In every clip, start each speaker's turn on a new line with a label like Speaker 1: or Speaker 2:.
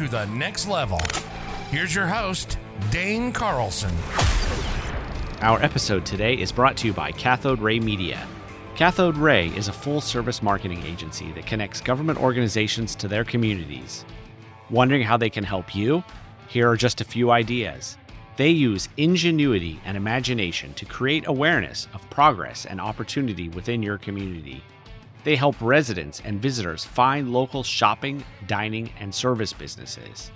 Speaker 1: to the next level. Here's your host, Dane Carlson.
Speaker 2: Our episode today is brought to you by Kathode Ray Media. Kathode Ray is a full service marketing agency that connects government organizations to their communities. Wondering how they can help you? Here are just a few ideas. They use ingenuity and imagination to create awareness of progress and opportunity within your community. They help residents and visitors find local shopping, dining, and service businesses.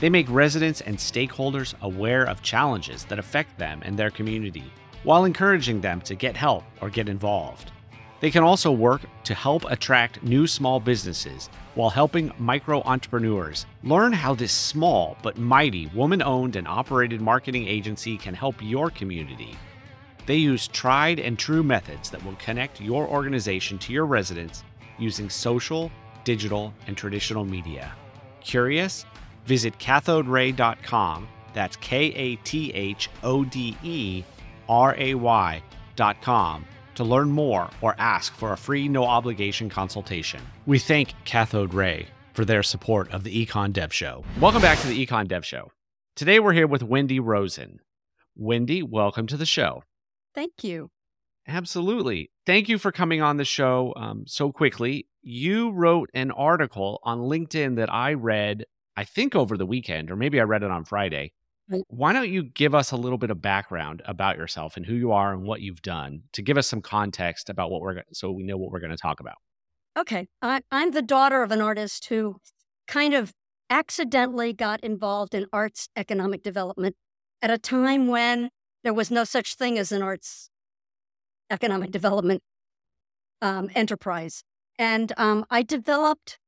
Speaker 2: They make residents and stakeholders aware of challenges that affect them and their community, while encouraging them to get help or get involved. They can also work to help attract new small businesses while helping micro entrepreneurs learn how this small but mighty woman owned and operated marketing agency can help your community. They use tried and true methods that will connect your organization to your residents using social, digital, and traditional media. Curious? Visit kathoderay.com. That's K A T H O D E R A Y.com to learn more or ask for a free no obligation consultation. We thank Kathode Ray for their support of the Econ Dev Show. Welcome back to the Econ Dev Show. Today we're here with Wendy Rosen. Wendy, welcome to the show.
Speaker 3: Thank you.
Speaker 2: Absolutely. Thank you for coming on the show um, so quickly. You wrote an article on LinkedIn that I read, I think over the weekend, or maybe I read it on Friday. Why don't you give us a little bit of background about yourself and who you are and what you've done to give us some context about what we're so we know what we're going to talk about.
Speaker 3: Okay. I, I'm the daughter of an artist who kind of accidentally got involved in arts economic development at a time when there was no such thing as an arts economic development um, enterprise. And um, I developed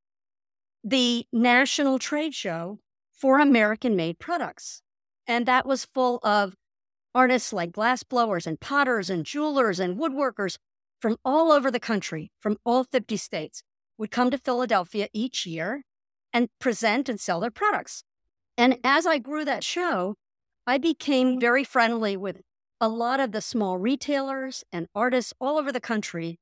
Speaker 3: the national trade show for American made products. And that was full of artists like glassblowers and potters and jewelers and woodworkers from all over the country, from all 50 states, would come to Philadelphia each year and present and sell their products. And as I grew that show, I became very friendly with a lot of the small retailers and artists all over the country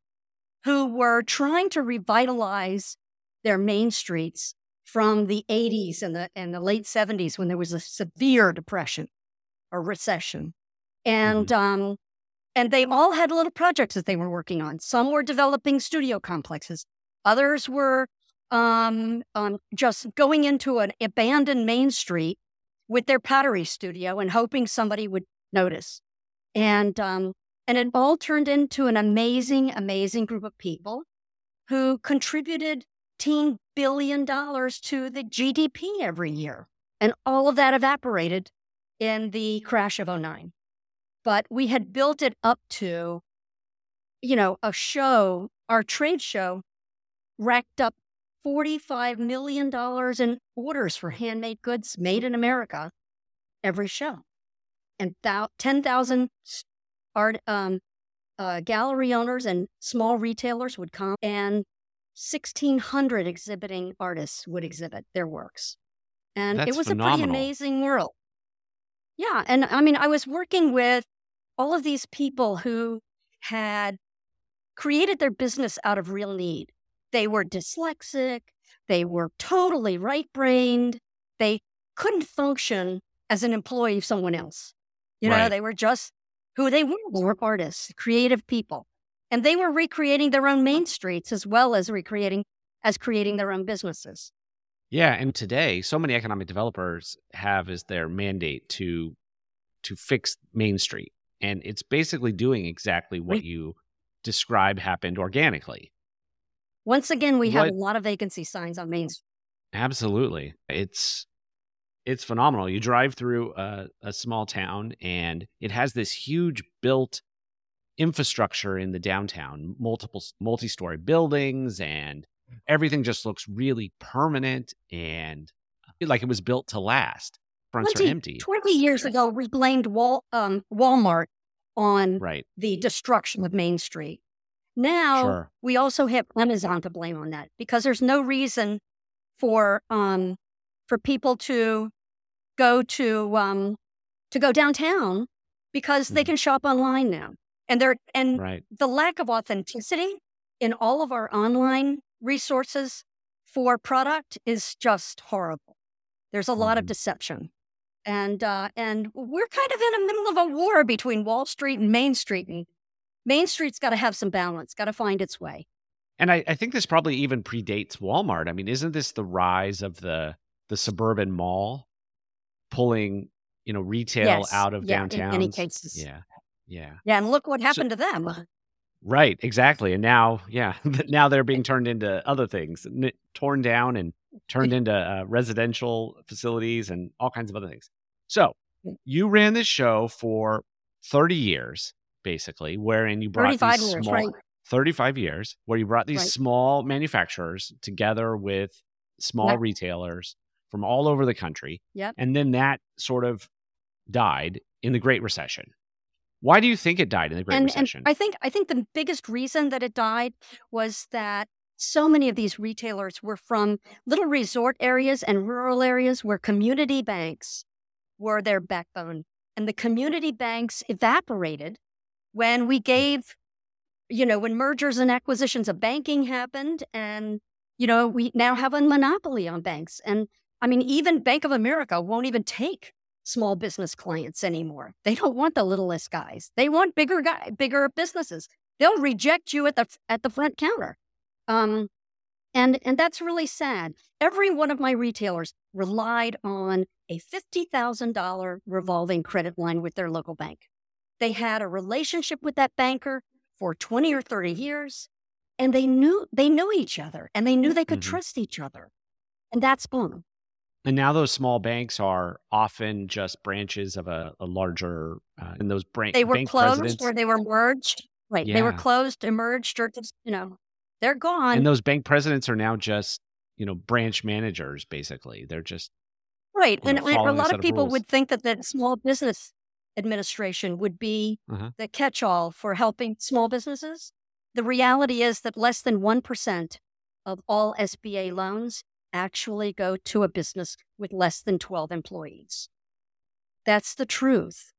Speaker 3: who were trying to revitalize their main streets from the 80s and the, and the late 70s when there was a severe depression or recession. And, um, and they all had little projects that they were working on. Some were developing studio complexes, others were um, um, just going into an abandoned main street with their pottery studio and hoping somebody would notice. And um, and it all turned into an amazing, amazing group of people who contributed $10 billion to the GDP every year. And all of that evaporated in the crash of 09. But we had built it up to, you know, a show, our trade show racked up $45 million in orders for handmade goods made in America every show. And thou- 10,000 art um, uh, gallery owners and small retailers would come, and 1,600 exhibiting artists would exhibit their works. And
Speaker 2: That's
Speaker 3: it was a pretty amazing world. Yeah. And I mean, I was working with all of these people who had created their business out of real need. They were dyslexic, they were totally right brained, they couldn't function as an employee of someone else. You know,
Speaker 2: Right.
Speaker 3: they were just who they were. They were artists, creative people. And they were recreating their own main streets as well as recreating as creating their own businesses.
Speaker 2: Yeah, and today so many economic developers have as their mandate to to fix Main Street. And it's basically doing exactly what you describe happened organically.
Speaker 3: Once again, we have
Speaker 2: What-
Speaker 3: a lot of vacancy signs on Main Street.
Speaker 2: Absolutely. It's it's phenomenal. You drive through a, a small town and it has this huge built infrastructure in the downtown, multiple multi-story buildings and everything just looks really permanent and like it was built to last. fronts
Speaker 3: 20,
Speaker 2: are empty.
Speaker 3: 20 years ago, we blamed Wal, um, Walmart on
Speaker 2: Right.
Speaker 3: the destruction of Main Street. Now
Speaker 2: Sure.
Speaker 3: we also have Amazon to blame on that because there's no reason for um, for people to go to um, to go downtown because they
Speaker 2: Mhm.
Speaker 3: can shop online now. And there and
Speaker 2: Right.
Speaker 3: the lack of authenticity in all of our online resources for product is just horrible. There's a lot of
Speaker 2: Mhm.
Speaker 3: deception. And uh, and we're kind of in the middle of a war between Wall Street and Main Street. And Main Street's got to have some balance, got to find its way.
Speaker 2: And I, I think this probably even predates Walmart. I mean, isn't this the rise of the the suburban mall pulling, you know, retail
Speaker 3: Yes,
Speaker 2: out of
Speaker 3: yeah, in
Speaker 2: downtowns?
Speaker 3: many cases.
Speaker 2: Yeah. Yeah.
Speaker 3: Yeah, and look what happened to them.
Speaker 2: Right, exactly. And now, yeah, now they're being turned into other things, n- torn down and turned into uh, residential facilities and all kinds of other things. So,
Speaker 3: Mm.
Speaker 2: you ran this show for 30 years, basically, wherein you brought
Speaker 3: 35
Speaker 2: these
Speaker 3: years,
Speaker 2: small,
Speaker 3: right.
Speaker 2: 35 years, where you brought these
Speaker 3: Right.
Speaker 2: small manufacturers together with small
Speaker 3: Yep.
Speaker 2: retailers from all over the country.
Speaker 3: Yep.
Speaker 2: And then that sort of died in the Great Recession. Why do you think it died in the Great
Speaker 3: and, and
Speaker 2: Recession?
Speaker 3: I think I think the biggest reason that it died was that so many of these retailers were from little resort areas and rural areas where community banks were their backbone. And the community banks evaporated when we gave, you know, when mergers and acquisitions of banking happened. And, you know, we now have a monopoly on banks. And I mean, even Bank of America won't even take small business clients anymore. They don't want the littlest guys. They want bigger guy, bigger businesses. They'll reject you at the at the front counter. Um, and and that's really sad. Every one of my retailers relied on a fifty thousand dollar revolving credit line with their local bank. They had a relationship with that banker for twenty or thirty years, and they knew they knew each other, and they knew they could
Speaker 2: Mhm.
Speaker 3: trust each other. And that's boom.
Speaker 2: And now those small banks are often just branches of a, a larger, uh, and those bran-
Speaker 3: They were
Speaker 2: bank
Speaker 3: closed
Speaker 2: presidents,
Speaker 3: or they were merged. Right. They were closed, emerged, or just, you know, they're gone.
Speaker 2: and those bank presidents are now just, you know, branch managers. Basically, they're just
Speaker 3: right. And
Speaker 2: know,
Speaker 3: and a lot of people
Speaker 2: rules.
Speaker 3: would think that the small business administration would be
Speaker 2: Uh-huh.
Speaker 3: the catch all for helping small businesses. The reality is that less than 1% of all SBA loans actually go to a business with less than 12 employees. That's the truth.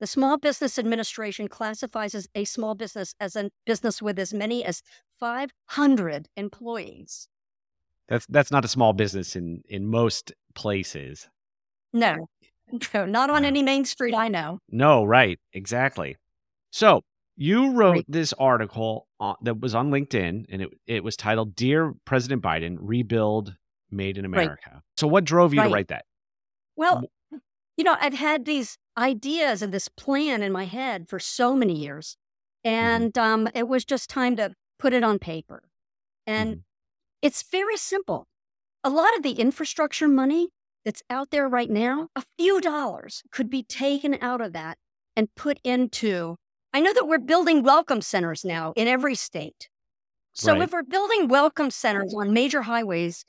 Speaker 3: The Small Business Administration classifies as a small business as a business with as many as 500 employees.
Speaker 2: that's that's not a small business in in most places.
Speaker 3: No, no, not on any main street I know.
Speaker 2: No, right, exactly. So you wrote
Speaker 3: Right.
Speaker 2: this article on, that was on LinkedIn, and it it was titled "Dear President Biden, Rebuild Made in
Speaker 3: Right.
Speaker 2: America." So what drove you
Speaker 3: Right.
Speaker 2: to write that?
Speaker 3: Well, you know, I've had these ideas and this plan in my head for so many years. And um, it was just time to put it on paper. And
Speaker 2: Mhm.
Speaker 3: it's very simple. A lot of the infrastructure money that's out there right now, a few dollars could be taken out of that and put into. I know that we're building welcome centers now in every state. So
Speaker 2: Right.
Speaker 3: if we're building welcome centers on major highways,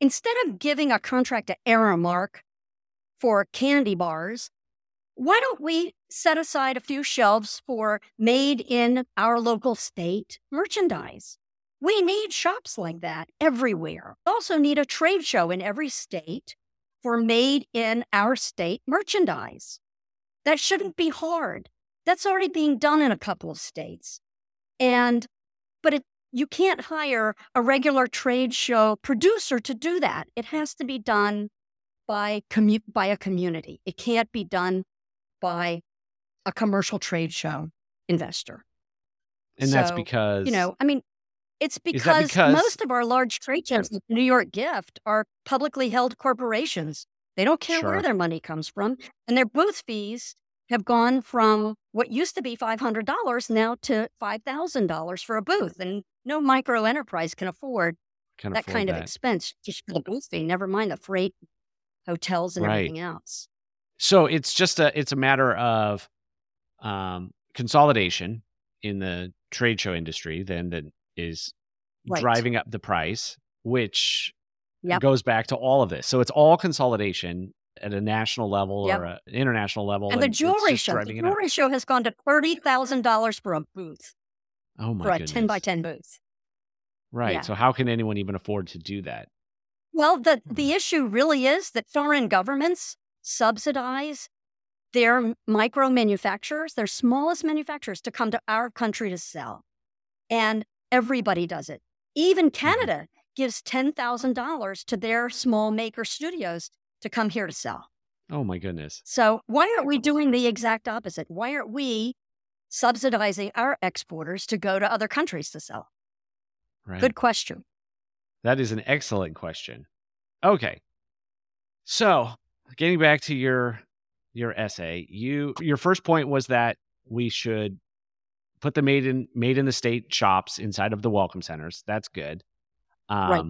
Speaker 3: instead of giving a contract to Aramark for candy bars, why don't we set aside a few shelves for made in our local state merchandise? We need shops like that everywhere. We also need a trade show in every state for made in our state merchandise. That shouldn't be hard. That's already being done in a couple of states. And but it you can't hire a regular trade show producer to do that. It has to be done by commu- by a community. It can't be done by a commercial trade show investor.
Speaker 2: And that's because
Speaker 3: You know, I mean, it's because,
Speaker 2: because-
Speaker 3: most of our large trade shows, like New York Gift, are publicly held corporations. They don't care
Speaker 2: Sure.
Speaker 3: where their money comes from, and their booth fees have gone from what used to be five hundred dollars now to five thousand dollars for a booth, and no micro enterprise can afford
Speaker 2: can
Speaker 3: that
Speaker 2: afford
Speaker 3: kind of expense just for the booth fee. Never mind the freight, hotels, and
Speaker 2: Right.
Speaker 3: everything else.
Speaker 2: So it's just a it's a matter of um, consolidation in the trade show industry then that is
Speaker 3: Right.
Speaker 2: driving up the price, which
Speaker 3: Yep.
Speaker 2: goes back to all of this. So it's all consolidation at a national level
Speaker 3: Yep.
Speaker 2: or an international level.
Speaker 3: And the
Speaker 2: it's
Speaker 3: jewelry show, the
Speaker 2: driving it up.
Speaker 3: jewelry show has gone to thirty thousand dollars for a booth,
Speaker 2: Oh my
Speaker 3: for a ten by ten booth.
Speaker 2: Right.
Speaker 3: Yeah.
Speaker 2: So how can anyone even afford to do that?
Speaker 3: Well, the
Speaker 2: Hmm.
Speaker 3: the issue really is that foreign governments subsidize their micro manufacturers, their smallest manufacturers, to come to our country to sell, and everybody does it. Even
Speaker 2: Mm-hmm.
Speaker 3: Canada gives ten thousand dollars to their small maker studios to come here to sell.
Speaker 2: Oh my goodness.
Speaker 3: So why aren't we doing the exact opposite? Why aren't we subsidizing our exporters to go to other countries to sell?
Speaker 2: Right.
Speaker 3: Good question.
Speaker 2: That is an excellent question. Okay. So, getting back to your your essay, you your first point was that we should put the made in made in the state shops inside of the welcome centers. That's good. Um,
Speaker 3: Right.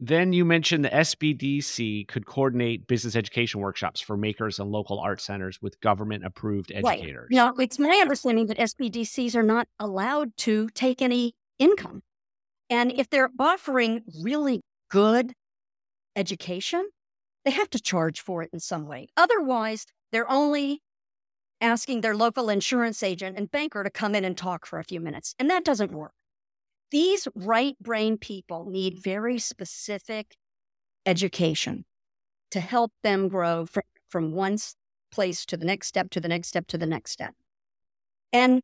Speaker 2: Then you mentioned the SBDC could coordinate business education workshops for makers and local art centers with government approved educators.
Speaker 3: Right. Now, it's my understanding that SBDCs are not allowed to take any income. And if they're offering really good education, they have to charge for it in some way. Otherwise, they're only asking their local insurance agent and banker to come in and talk for a few minutes. And that doesn't work. These right brain people need very specific education to help them grow fr- from one place to the next step, to the next step, to the next step. And,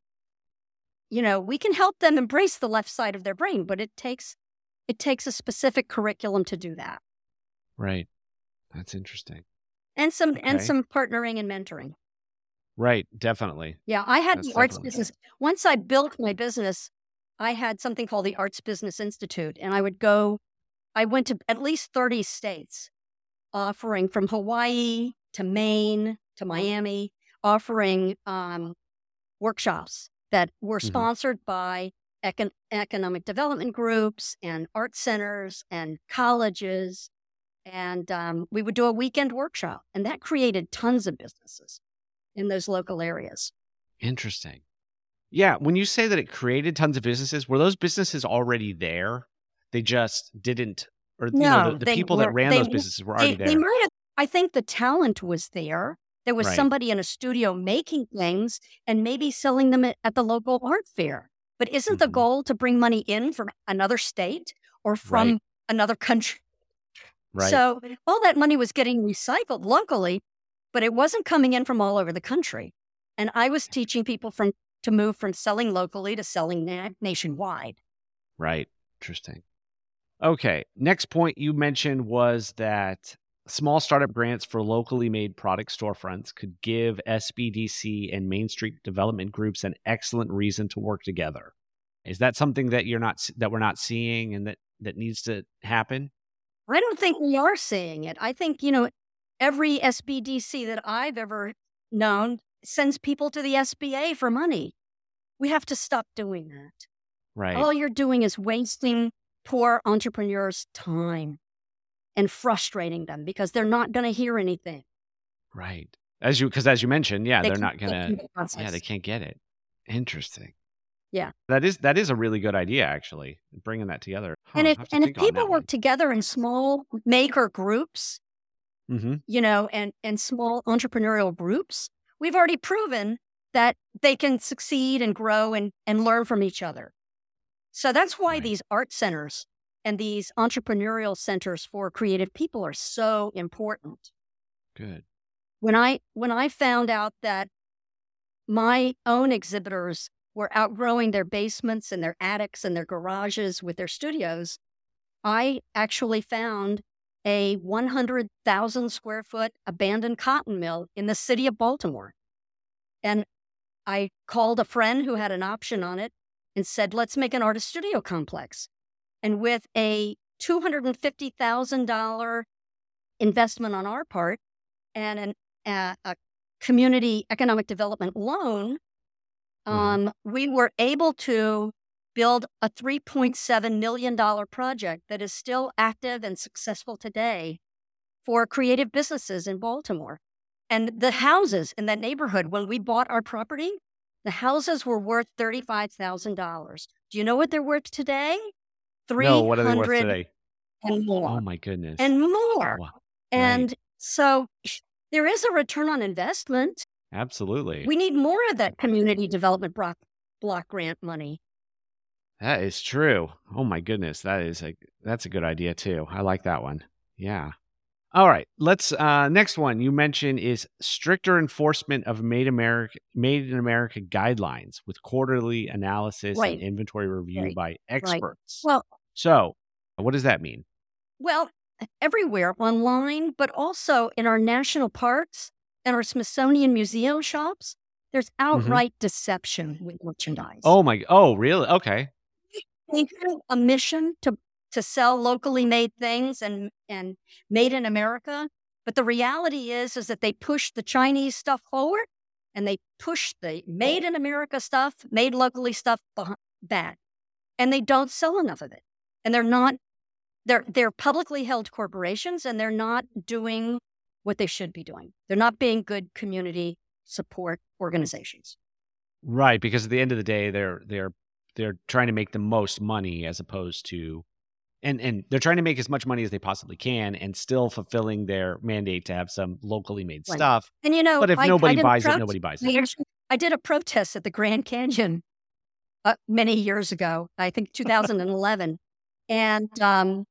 Speaker 3: you know, we can help them embrace the left side of their brain, but it takes it takes a specific curriculum to do that.
Speaker 2: Right. That's interesting.
Speaker 3: And some and some partnering and mentoring.
Speaker 2: Right. Definitely.
Speaker 3: Yeah, I had
Speaker 2: That's
Speaker 3: the arts
Speaker 2: definitely-
Speaker 3: business. Once I built my business, I had something called the Arts Business Institute, and I would go, I went to at least 30 states, offering from Hawaii to Maine to Miami, offering um, workshops that were
Speaker 2: Mhm.
Speaker 3: sponsored by econ- economic development groups and art centers and colleges. And um, we would do a weekend workshop, and that created tons of businesses in those local areas.
Speaker 2: Interesting. Yeah, when you say that it created tons of businesses, were those businesses already there? They just didn't, or you know,
Speaker 3: No,
Speaker 2: the, the
Speaker 3: they
Speaker 2: people that ran
Speaker 3: they
Speaker 2: those businesses were
Speaker 3: They,
Speaker 2: already
Speaker 3: they
Speaker 2: there.
Speaker 3: might have, I think the talent was there. There was
Speaker 2: Right.
Speaker 3: somebody in a studio making things and maybe selling them at, at the local art fair. But isn't the
Speaker 2: Mhm.
Speaker 3: goal to bring money in from another state or from
Speaker 2: Right.
Speaker 3: another country?
Speaker 2: Right.
Speaker 3: So all that money was getting recycled locally, but it wasn't coming in from all over the country. And I was teaching people from to move from selling locally to selling na- nationwide.
Speaker 2: Right. Interesting. Okay. Next point you mentioned was that small startup grants for locally made product storefronts could give SBDC and Main Street development groups an excellent reason to work together. Is that something that you're not that we're not seeing and that that needs to happen?
Speaker 3: I don't think we are seeing it. I think, you know, every SBDC that I've ever known sends people to the SBA for money. We have to stop doing that.
Speaker 2: Right.
Speaker 3: All you're doing is wasting poor entrepreneurs' time and frustrating them because they're not going to hear anything.
Speaker 2: Right. As you because as you mentioned, yeah,
Speaker 3: They
Speaker 2: they're
Speaker 3: can't
Speaker 2: gonna
Speaker 3: the
Speaker 2: yeah, they can't get it. Interesting.
Speaker 3: Yeah.
Speaker 2: That is that is a really good idea actually. Bringing that together.
Speaker 3: and if and if people work together in small maker groups,
Speaker 2: hmm
Speaker 3: you know, and and small entrepreneurial groups, we've already proven that they can succeed and grow and and learn from each other. So that's why
Speaker 2: Right.
Speaker 3: these art centers and these entrepreneurial centers for creative people are so important.
Speaker 2: Good.
Speaker 3: When I when I found out that my own exhibitors were outgrowing their basements and their attics and their garages with their studios, I actually found a 100,000 square foot abandoned cotton mill in the city of Baltimore. And I called a friend who had an option on it and said, let's make an artist studio complex. And with a $250,000 investment on our part and an, uh, a community economic development loan,
Speaker 2: Mhm.
Speaker 3: um, we were able to build a $3.7 million project that is still active and successful today for creative businesses in Baltimore. And the houses in that neighborhood, when we bought our property, the houses were worth $35,000. Do you know what they're worth today?
Speaker 2: No, what are they worth today?
Speaker 3: and more
Speaker 2: Oh my goodness.
Speaker 3: and more.
Speaker 2: Wow.
Speaker 3: And So there is a return on investment.
Speaker 2: Absolutely.
Speaker 3: We need more of that community development block, block grant money.
Speaker 2: That is true. Oh my goodness, that is a that's a good idea too. I like that one. Yeah. All right, let's uh next one you mentioned is stricter enforcement of made America made in America guidelines with quarterly analysis
Speaker 3: Right.
Speaker 2: and inventory review
Speaker 3: Right.
Speaker 2: by experts.
Speaker 3: Well,
Speaker 2: So, what does that mean?
Speaker 3: well, everywhere online, but also in our national parks and our Smithsonian museum shops, there's outright deception with merchandise.
Speaker 2: Oh my oh, really? Okay.
Speaker 3: Have a mission to to sell locally made things and and made in America. But the reality is is that they push the Chinese stuff forward and they push the made in America stuff, made locally stuff beh- back. And they don't sell enough of it. And they're not they're they're publicly held corporations and they're not doing what they should be doing. They're not being good community support organizations.
Speaker 2: Right, because at the end of the day they're they're they're trying to make the most money as opposed to and and they're trying to make as much money as they possibly can and still fulfilling their mandate to have some locally made
Speaker 3: Right.
Speaker 2: stuff.
Speaker 3: And you know,
Speaker 2: But if
Speaker 3: I- I
Speaker 2: nobody
Speaker 3: a
Speaker 2: buys it, nobody buys
Speaker 3: I
Speaker 2: it.
Speaker 3: I did a protest at the Grand Canyon uh, many years ago, I think 2011. and um,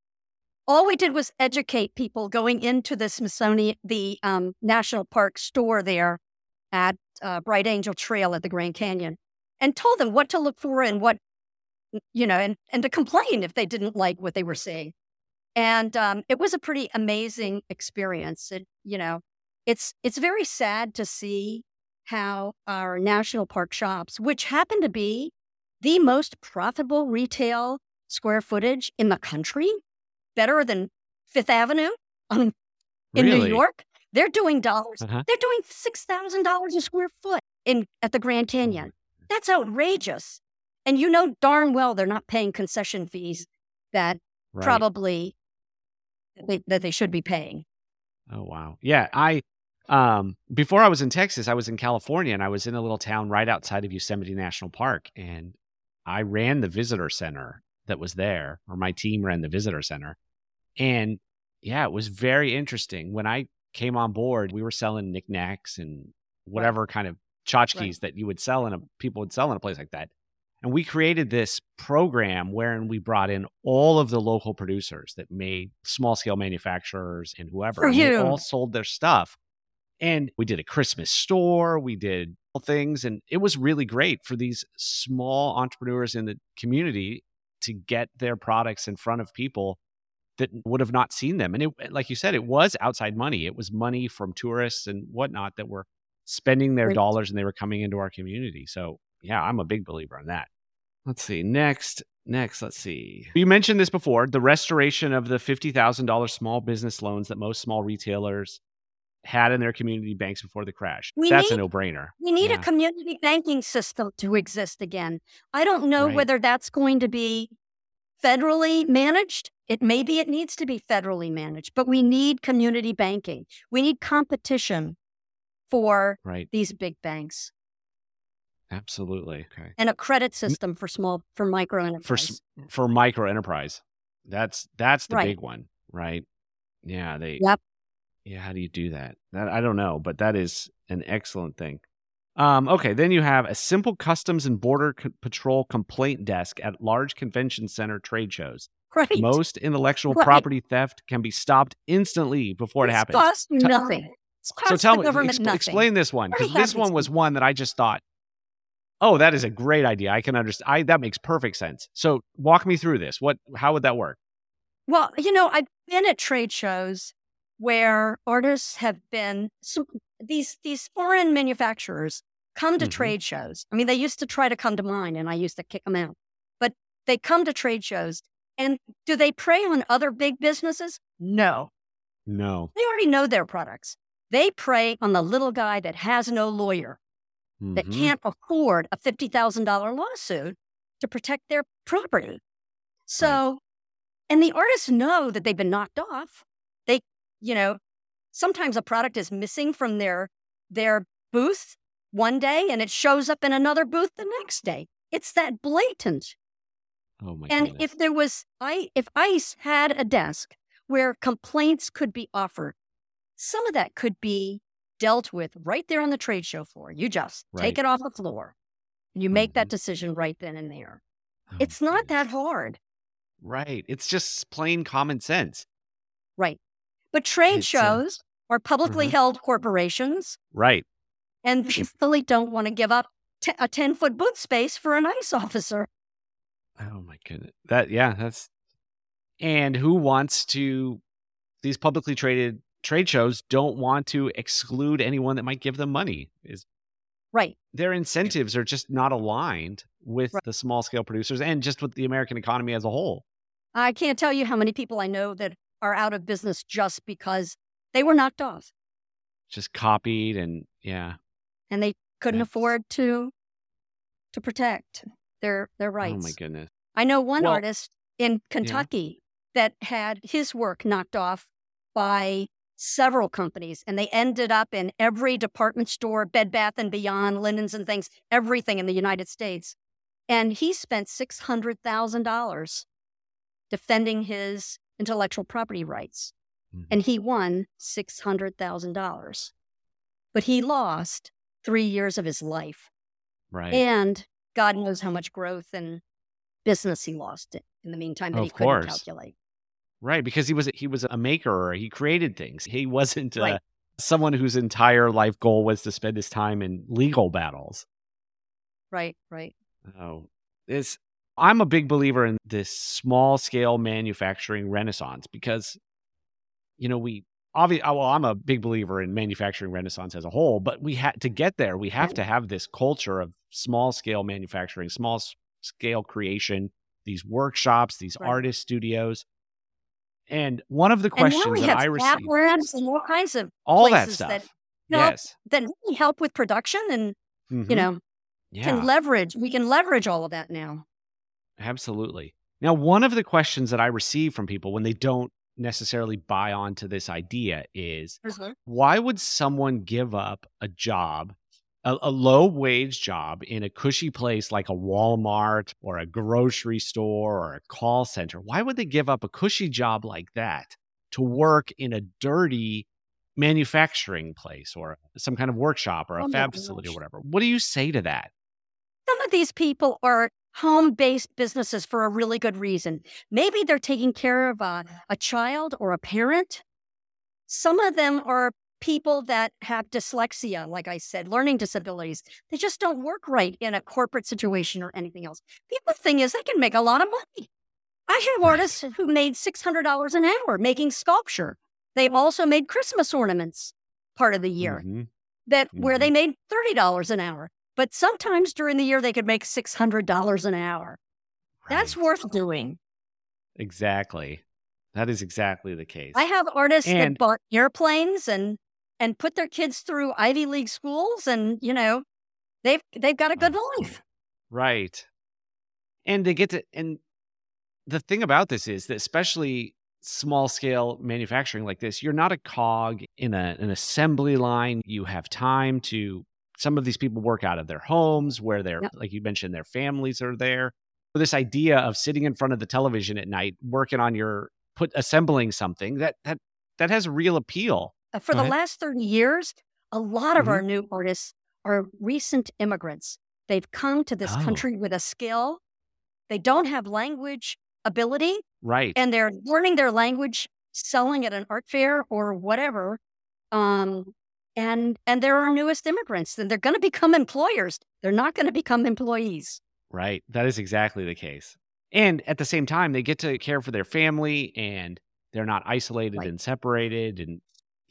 Speaker 3: all we did was educate people going into the Smithsonian, the um, National Park store there at uh, Bright Angel Trail at the Grand Canyon, and told them what to look for and what, you know, and, and to complain if they didn't like what they were seeing. And um, it was a pretty amazing experience. It, you know, it's it's very sad to see how our national park shops, which happen to be the most profitable retail square footage in the country, better than Fifth Avenue um, in New York, they're doing dollars.
Speaker 2: Uh-huh.
Speaker 3: They're doing six thousand dollars a square foot in at the Grand Canyon. That's outrageous. And you know darn well they're not paying concession fees that
Speaker 2: Right.
Speaker 3: probably they, that they should be paying.
Speaker 2: Oh wow. Yeah, I um before I was in Texas, I was in California and I was in a little town right outside of Yosemite National Park and I ran the visitor center that was there or my team ran the visitor center. And yeah, it was very interesting. When I came on board, we were selling knickknacks and whatever kind of tchotchkes
Speaker 3: Right.
Speaker 2: that you would sell in a people would sell in a place like that. And we created this program wherein we brought in all of the local producers that made small scale manufacturers and whoever.
Speaker 3: For you.
Speaker 2: all sold their stuff. And we did a Christmas store, we did things, and it was really great for these small entrepreneurs in the community to get their products in front of people that would have not seen them. And it, like you said, it was outside money. It was money from tourists and whatnot that were spending their
Speaker 3: Right.
Speaker 2: dollars and they were coming into our community. So yeah, I'm a big believer in that. Let's see. Next, next, let's see. You mentioned this before the restoration of the $50,000 small business loans that most small retailers had in their community banks before the crash.
Speaker 3: We
Speaker 2: That's a no brainer.
Speaker 3: We need
Speaker 2: Yeah.
Speaker 3: a community banking system to exist again. I don't know
Speaker 2: Right.
Speaker 3: whether that's going to be federally managed. It maybe it needs to be federally managed, but we need community banking. We need competition for
Speaker 2: Right.
Speaker 3: these big banks
Speaker 2: Absolutely. Okay.
Speaker 3: and a credit system for small for micro
Speaker 2: For
Speaker 3: enterprise.
Speaker 2: s- for micro enterprise. That's that's the
Speaker 3: Right.
Speaker 2: big one, right? Yeah, they
Speaker 3: Yep.
Speaker 2: Yeah, how do you do that? That I don't know, but that is an excellent thing. Um, okay, then you have a simple customs and border c- patrol complaint desk at large convention center trade shows.
Speaker 3: Right.
Speaker 2: Most intellectual
Speaker 3: Right.
Speaker 2: property theft can be stopped instantly before it happens.
Speaker 3: cost nothing.
Speaker 2: So tell me,
Speaker 3: nothing.
Speaker 2: explain this one because this one was one that I just thought, oh, that is a great idea. I can understand. I that makes perfect sense. So walk me through this. What? How would that work?
Speaker 3: Well, you know, I've been at trade shows where artists have been so these these foreign manufacturers come to
Speaker 2: Mhm.
Speaker 3: trade shows. I mean, they used to try to come to mine, and I used to kick them out. But they come to trade shows, and do they prey on other big businesses? No,
Speaker 2: No.
Speaker 3: they already know their products. They prey on the little guy that has no lawyer, that
Speaker 2: Mhm.
Speaker 3: can't afford a fifty thousand dollar lawsuit to protect their property. So, and the artists know that they've been knocked off. They, you know, sometimes a product is missing from their their booth one day and it shows up in another booth the next day. It's that blatant.
Speaker 2: Oh my
Speaker 3: and
Speaker 2: goodness.
Speaker 3: if there was I if ICE had a desk where complaints could be offered some of that could be dealt with right there on the trade show floor. You just
Speaker 2: Right.
Speaker 3: take it off the floor and you make that
Speaker 2: Mhm.
Speaker 3: decision right then and there.
Speaker 2: Oh,
Speaker 3: it's not that hard.
Speaker 2: Right. It's just plain common sense.
Speaker 3: Right. But trade
Speaker 2: It's,
Speaker 3: shows are publicly
Speaker 2: Mhm.
Speaker 3: held corporations
Speaker 2: Right.
Speaker 3: and they really don't want to give up te- a 10 foot booth space for an ICE officer.
Speaker 2: Oh my goodness. That yeah, that's and who wants to these publicly traded trade shows don't want to exclude anyone that might give them money. Is
Speaker 3: Right.
Speaker 2: their incentives are just not aligned with
Speaker 3: Right.
Speaker 2: the small scale producers and just with the American economy as a whole.
Speaker 3: I can't tell you how many people I know that are out of business just because they were knocked off
Speaker 2: Just copied and yeah.
Speaker 3: and they couldn't
Speaker 2: That's-
Speaker 3: afford to to protect their their rights.
Speaker 2: Oh my goodness.
Speaker 3: I know one
Speaker 2: Well-
Speaker 3: artist in Kentucky that had his work knocked off by several companies and they ended up in every department store, Bed Bath and Beyond, linens and things, everything in the United States. And he spent $600,000 defending his intellectual property rights.
Speaker 2: Mhm.
Speaker 3: And he won $600,000. But he lost 3 years of his life.
Speaker 2: Right.
Speaker 3: And God knows how much growth and business he lost in the meantime that he
Speaker 2: Of
Speaker 3: couldn't
Speaker 2: course.
Speaker 3: calculate.
Speaker 2: Right, because he was he was a maker he created things. He wasn't uh, someone whose entire life goal was to spend his time in legal battles.
Speaker 3: Right, right.
Speaker 2: Oh, this I'm a big believer in this small scale manufacturing renaissance because you know we obviously well I'm a big believer in manufacturing renaissance as a whole, but we had to get there. We have to have this culture of small scale manufacturing, small scale creation, these workshops, these
Speaker 3: Right.
Speaker 2: artist studios. And one of the questions that I received,
Speaker 3: labs and all kinds of
Speaker 2: all that stuff.
Speaker 3: that help
Speaker 2: yes.
Speaker 3: that really help with production and you
Speaker 2: Mhm.
Speaker 3: know
Speaker 2: yeah.
Speaker 3: can leverage. We can leverage all of that now.
Speaker 2: Absolutely. Now, one of the questions that I receive from people when they don't necessarily buy onto this idea is why would someone give up a job, a, a low wage job in a cushy place like a Walmart or a grocery store or a call center? Why would they give up a cushy job like that to work in a dirty manufacturing place or some kind of workshop or a
Speaker 3: Oh
Speaker 2: fab facility or whatever? What do you say to that?
Speaker 3: Some of these people are home based businesses for a really good reason. Maybe they're taking care of a, a child or a parent. Some of them are people that have dyslexia, like I said, learning disabilities. They just don't work right in a corporate situation or anything else. The other thing is, they can make a lot of money. I have artists who made $600 an hour making sculpture. They've also made Christmas ornaments part of the year
Speaker 2: Mhm.
Speaker 3: that where they made $30 an hour. But sometimes during the year they could make $600 an hour. That's worth doing.
Speaker 2: Exactly. That is exactly the case.
Speaker 3: I have artists
Speaker 2: And-
Speaker 3: that bought airplanes and and put their kids through Ivy League schools and you know they've they've got a good life.
Speaker 2: Right. And they get to and the thing about this is that especially small scale manufacturing like this, you're not a cog in a, an assembly line. You have time to some of these people work out of their homes where they're
Speaker 3: Yep.
Speaker 2: like you mentioned, their families are there. But This idea of sitting in front of the television at night, working on your put assembling something that that that has real appeal.
Speaker 3: Uh, For
Speaker 2: Go
Speaker 3: the
Speaker 2: ahead.
Speaker 3: last 30 years, a lot of
Speaker 2: Mhm.
Speaker 3: our new artists are recent immigrants. They've come to this
Speaker 2: Oh.
Speaker 3: country with a skill. They don't have language ability
Speaker 2: Right.
Speaker 3: and they're learning their language selling at an art fair or whatever um and and they're our newest immigrants and they're going to become employers they're not going to become employees
Speaker 2: Right. That is exactly the case. And at the same time, they get to care for their family and they're not isolated
Speaker 3: Right.
Speaker 2: and separated. And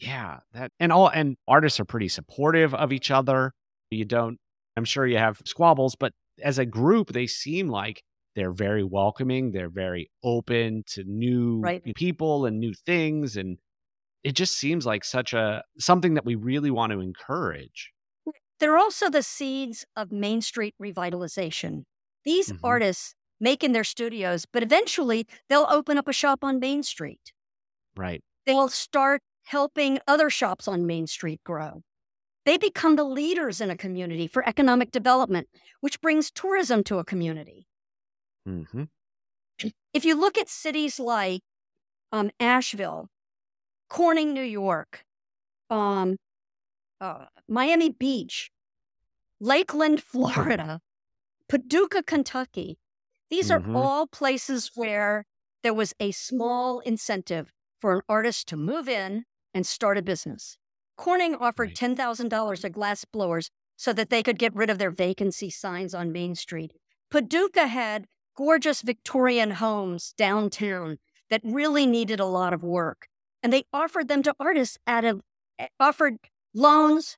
Speaker 2: yeah, that and all and artists are pretty supportive of each other. You don't, I'm sure you have squabbles, but as a group, they seem like they're very welcoming. They're very open to new
Speaker 3: Right.
Speaker 2: people and new things. And it just seems like such a something that we really want to encourage.
Speaker 3: they're also the seeds of main street revitalization these
Speaker 2: Mhm.
Speaker 3: artists make in their studios but eventually they'll open up a shop on main street
Speaker 2: Right.
Speaker 3: they'll start helping other shops on main street grow they become the leaders in a community for economic development which brings tourism to a community
Speaker 2: hmm
Speaker 3: if you look at cities like um, Asheville, Corning, New York, um, uh, Miami Beach, Lakeland, Florida, Paducah, Kentucky. These
Speaker 2: Mhm.
Speaker 3: are all places where there was a small incentive for an artist to move in and start a business. Corning offered $10,000 to glass blowers so that they could get rid of their vacancy signs on Main Street. Paducah had gorgeous Victorian homes downtown that really needed a lot of work. And they offered them to artists at a eh, offered loans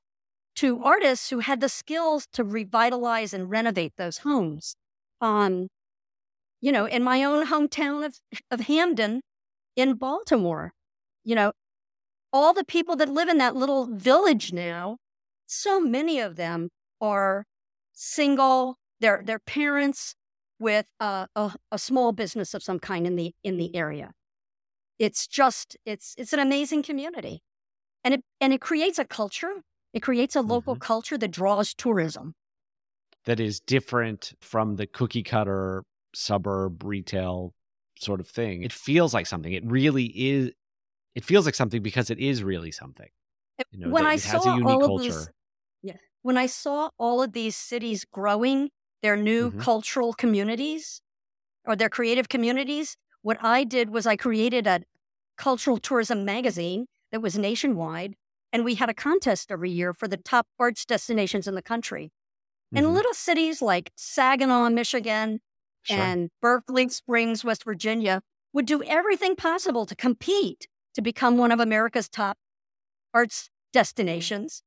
Speaker 3: to artists who had the skills to revitalize and renovate those homes. Um, you know, in my own hometown of, of Hampden in Baltimore, you know, all the people that live in that little village now, so many of them are single, they're, they're parents with a, a, a small business of some kind in the in the area. It's just it's it's an amazing community. And it and it creates a culture. It creates a local mm-hmm. culture that draws tourism.
Speaker 2: that is different from the cookie cutter suburb retail sort of thing. It feels like something. It really is. It feels like something because it is really something. You know,
Speaker 3: when I saw all of
Speaker 2: culture.
Speaker 3: these, yeah, when I saw all of these cities growing their new
Speaker 2: Mhm.
Speaker 3: cultural communities or their creative communities, what I did was I created a cultural tourism magazine that was nationwide, and we had a contest every year for the top arts destinations in the country. And
Speaker 2: Mhm.
Speaker 3: little cities like Saginaw, Michigan,
Speaker 2: Sure.
Speaker 3: and Berkeley Springs, West Virginia, would do everything possible to compete to become one of America's top arts destinations.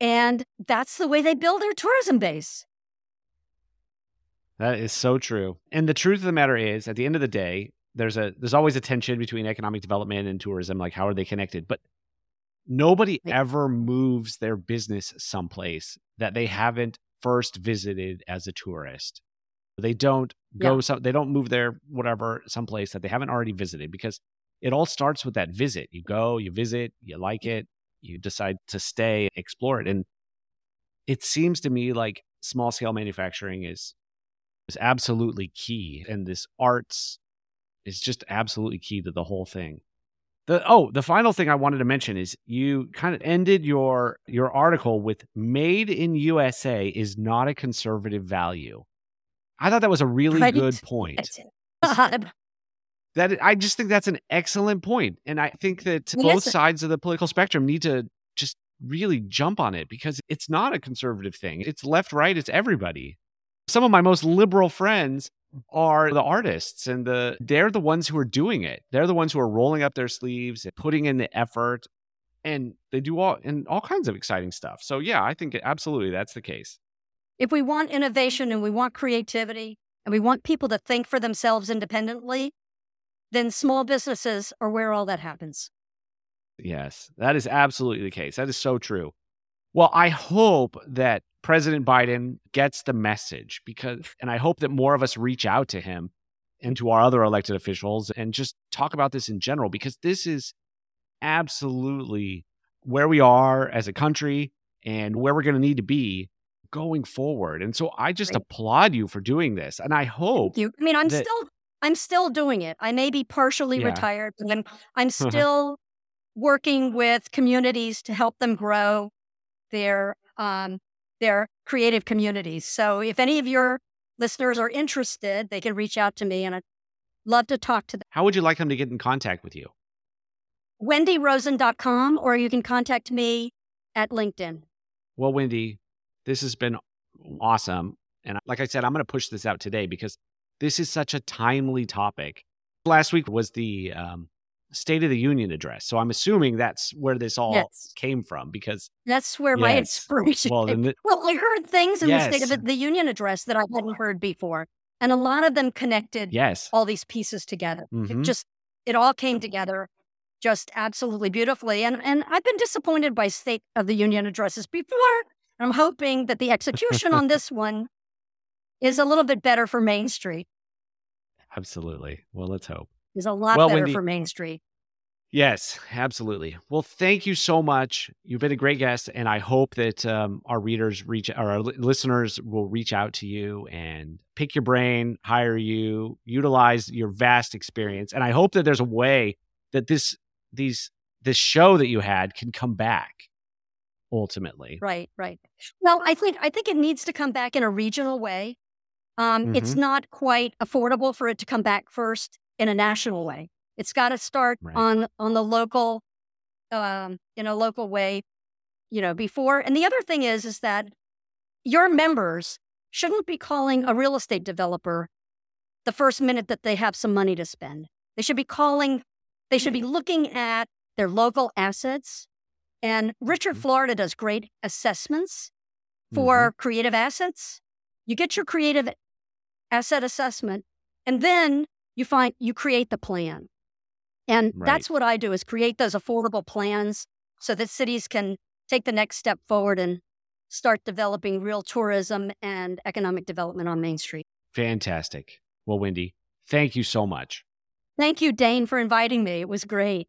Speaker 3: And that's the way they build their tourism base.
Speaker 2: That is so true. And the truth of the matter is, at the end of the day, there's a there's always a tension between economic development and tourism. Like, how are they connected? But nobody
Speaker 3: Right.
Speaker 2: ever moves their business someplace that they haven't first visited as a tourist. They don't go
Speaker 3: Yeah.
Speaker 2: some they don't move their whatever someplace that they haven't already visited because it all starts with that visit. You go, you visit, you like mm-hmm. it, you decide to stay, explore it. And it seems to me like small scale manufacturing is is absolutely key and this arts is just absolutely key to the whole thing the oh the final thing i wanted to mention is you kind of ended your your article with made in usa is not a conservative value i thought that was a really good point
Speaker 3: God,
Speaker 2: that i just think that's an excellent point and i think that both sides of the political spectrum need to just really jump on it because it's not a conservative thing. It's left right it's everybody. Some of my most liberal friends are the artists and the they're the ones who are doing it. They're the ones who are rolling up their sleeves and putting in the effort and they do all and all kinds of exciting stuff. So yeah i think absolutely that's the case.
Speaker 3: If we want innovation and we want creativity and we want people to think for themselves independently, then small businesses are where all that happens.
Speaker 2: Yes, that is absolutely the case. That is so true. Well, I hope that President Biden gets the message because, and I hope that more of us reach out to him and to our other elected officials and just talk about this in general because this is absolutely where we are as a country and where we're going to need to be going forward. And so I just
Speaker 3: Right.
Speaker 2: applaud you for doing this. And I hope
Speaker 3: You, I mean, I'm
Speaker 2: that-
Speaker 3: still, I'm still doing it. I may be partially
Speaker 2: Yeah.
Speaker 3: retired, but I'm, I'm still working with communities to help them grow their, um, their creative communities. So if any of your listeners are interested, they can reach out to me, and I'd love to talk to them.
Speaker 2: how would you like them to get in contact with you?
Speaker 3: WendyRosen.com, or you can contact me at LinkedIn.
Speaker 2: Well, Wendy, this has been awesome. And like I said, I'm going to push this out today because this is such a timely topic. Last week was the um, State of the Union address. So I'm assuming that's where this all
Speaker 3: Yes.
Speaker 2: came from because,
Speaker 3: That's where my inspiration.
Speaker 2: well,
Speaker 3: came.
Speaker 2: the,
Speaker 3: Well, I heard things in the State of the Union address that I hadn't heard before, and a lot of them connected
Speaker 2: yes.
Speaker 3: all these pieces together.
Speaker 2: Mhm.
Speaker 3: It just it all came together just absolutely beautifully. And and I've been disappointed by State of the Union addresses before. I'm hoping that the execution on this one is a little bit better for Main Street.
Speaker 2: Absolutely. Well, let's hope.
Speaker 3: Is a lot
Speaker 2: Well,
Speaker 3: better
Speaker 2: Wendy-
Speaker 3: for Main Street.
Speaker 2: Yes, absolutely. Well, thank you so much. You've been a great guest, and I hope that um, our readers reach, or our listeners will reach out to you and pick your brain, hire you, utilize your vast experience, and I hope that there's a way that this these this show that you had can come back ultimately.
Speaker 3: Right, right. Well, I think I think it needs to come back in a regional way. Um, mm-hmm. It's not quite affordable for it to come back first in a national way. It's got to start right. on on the local, um, in a local way, you know, before. And the other thing is, is that your members shouldn't be calling a real estate developer the first minute that they have some money to spend. They should be calling. They should be looking at their local assets and Richard mm-hmm. Florida does great assessments for mm-hmm. creative assets. You get your creative asset assessment, and then you find you create the plan. And right. that's what I do is create those affordable plans so that cities can take the next step forward and start developing real tourism and economic development on Main Street.
Speaker 2: Fantastic. Well, Wendy, thank you so much.
Speaker 3: Thank you, Dane, for inviting me. It was great.